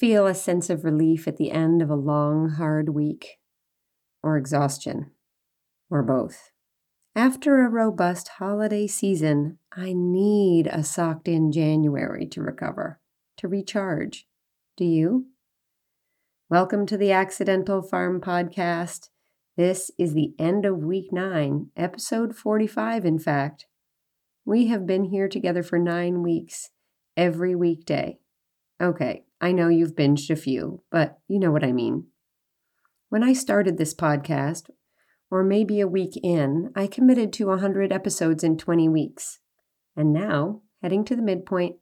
feel a sense of relief at the end of a long, hard week? Or exhaustion? Or both? After a robust holiday season, I need a socked in January to recover, to recharge. Do you? Welcome to the Accidental Farm Podcast. This is the end of week nine, episode 45, in fact. We have been here together for nine weeks, every weekday. Okay, I know you've binged a few, but you know what I mean. When I started this podcast, or maybe a week in, I committed to 100 episodes in 20 weeks. And now, heading to the midpoint,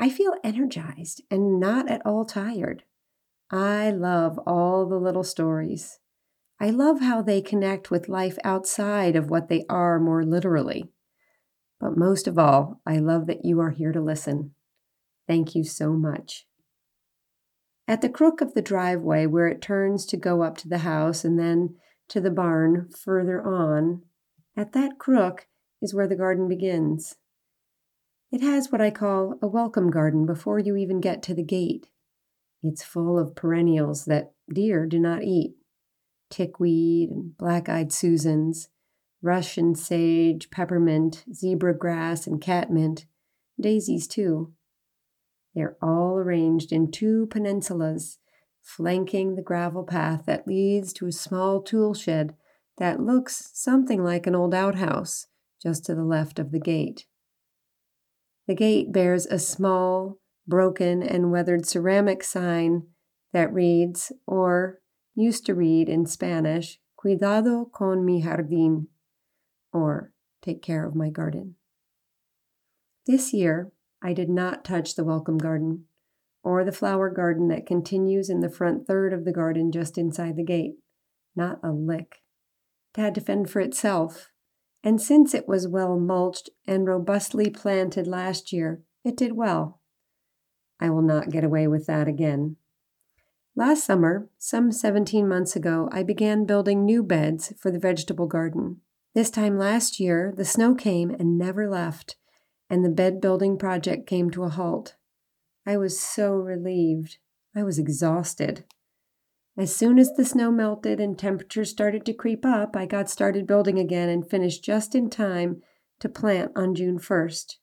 I feel energized and not at all tired. I love all the little stories. I love how they connect with life outside of what they are more literally. But most of all, I love that you are here to listen. Thank you so much. At the crook of the driveway where it turns to go up to the house and then to the barn further on, at that crook is where the garden begins. It has what I call a welcome garden before you even get to the gate. It's full of perennials that deer do not eat tickweed and black eyed Susans, Russian sage, peppermint, zebra grass, and catmint, daisies too. They're all arranged in two peninsulas flanking the gravel path that leads to a small tool shed that looks something like an old outhouse just to the left of the gate. The gate bears a small, broken, and weathered ceramic sign that reads, or used to read in Spanish, Cuidado con mi jardín, or Take care of my garden. This year, I did not touch the welcome garden or the flower garden that continues in the front third of the garden just inside the gate. Not a lick. It had to fend for itself, and since it was well mulched and robustly planted last year, it did well. I will not get away with that again. Last summer, some 17 months ago, I began building new beds for the vegetable garden. This time last year, the snow came and never left, and the bed building project came to a halt. I was so relieved. I was exhausted. As soon as the snow melted and temperatures started to creep up, I got started building again and finished just in time to plant on June 1st.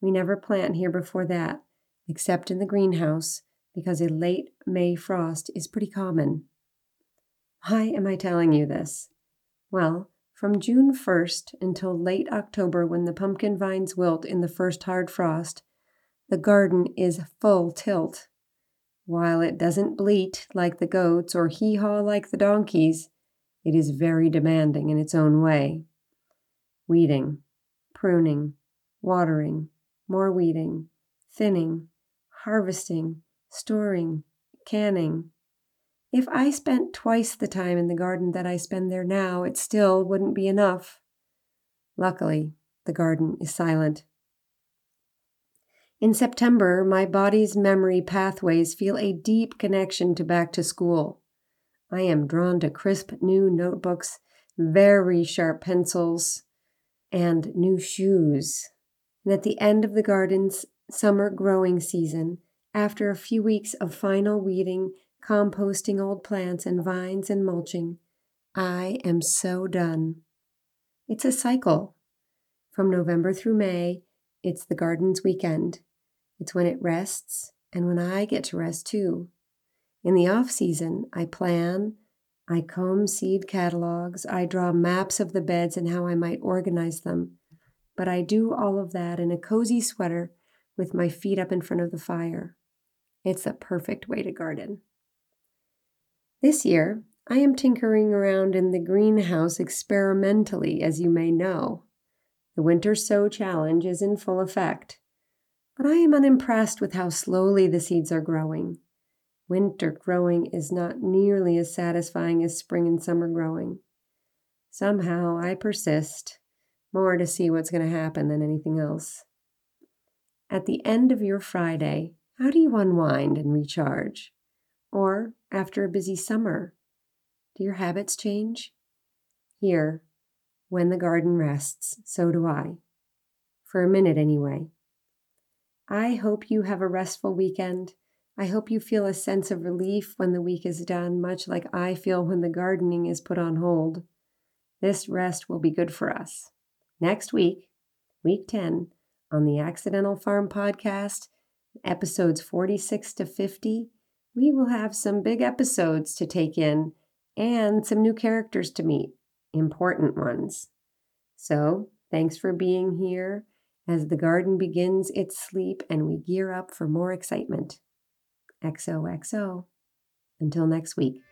We never plant here before that, except in the greenhouse, because a late May frost is pretty common. Why am I telling you this? Well, from June 1st until late October, when the pumpkin vines wilt in the first hard frost, the garden is full tilt. While it doesn't bleat like the goats or hee haw like the donkeys, it is very demanding in its own way. Weeding, pruning, watering, more weeding, thinning, harvesting, storing, canning. If I spent twice the time in the garden that I spend there now, it still wouldn't be enough. Luckily, the garden is silent. In September, my body's memory pathways feel a deep connection to back to school. I am drawn to crisp new notebooks, very sharp pencils, and new shoes. And at the end of the garden's summer growing season, after a few weeks of final weeding, composting old plants and vines and mulching, I am so done. It's a cycle. From November through May, it's the garden's weekend. It's when it rests and when I get to rest too. In the off season, I plan, I comb seed catalogs, I draw maps of the beds and how I might organize them. But I do all of that in a cozy sweater with my feet up in front of the fire. It's the perfect way to garden. This year, I am tinkering around in the greenhouse experimentally, as you may know. The Winter Sow Challenge is in full effect but I am unimpressed with how slowly the seeds are growing. Winter growing is not nearly as satisfying as spring and summer growing. Somehow I persist, more to see what's going to happen than anything else. At the end of your Friday, how do you unwind and recharge? Or after a busy summer, do your habits change? Here, when the garden rests, so do I. For a minute, anyway. I hope you have a restful weekend. I hope you feel a sense of relief when the week is done, much like I feel when the gardening is put on hold. This rest will be good for us. Next week, week 10, on the Accidental Farm Podcast, episodes 46 to 50, we will have some big episodes to take in and some new characters to meet, important ones. So, thanks for being here as the garden begins its sleep and we gear up for more excitement. XOXO. Until next week.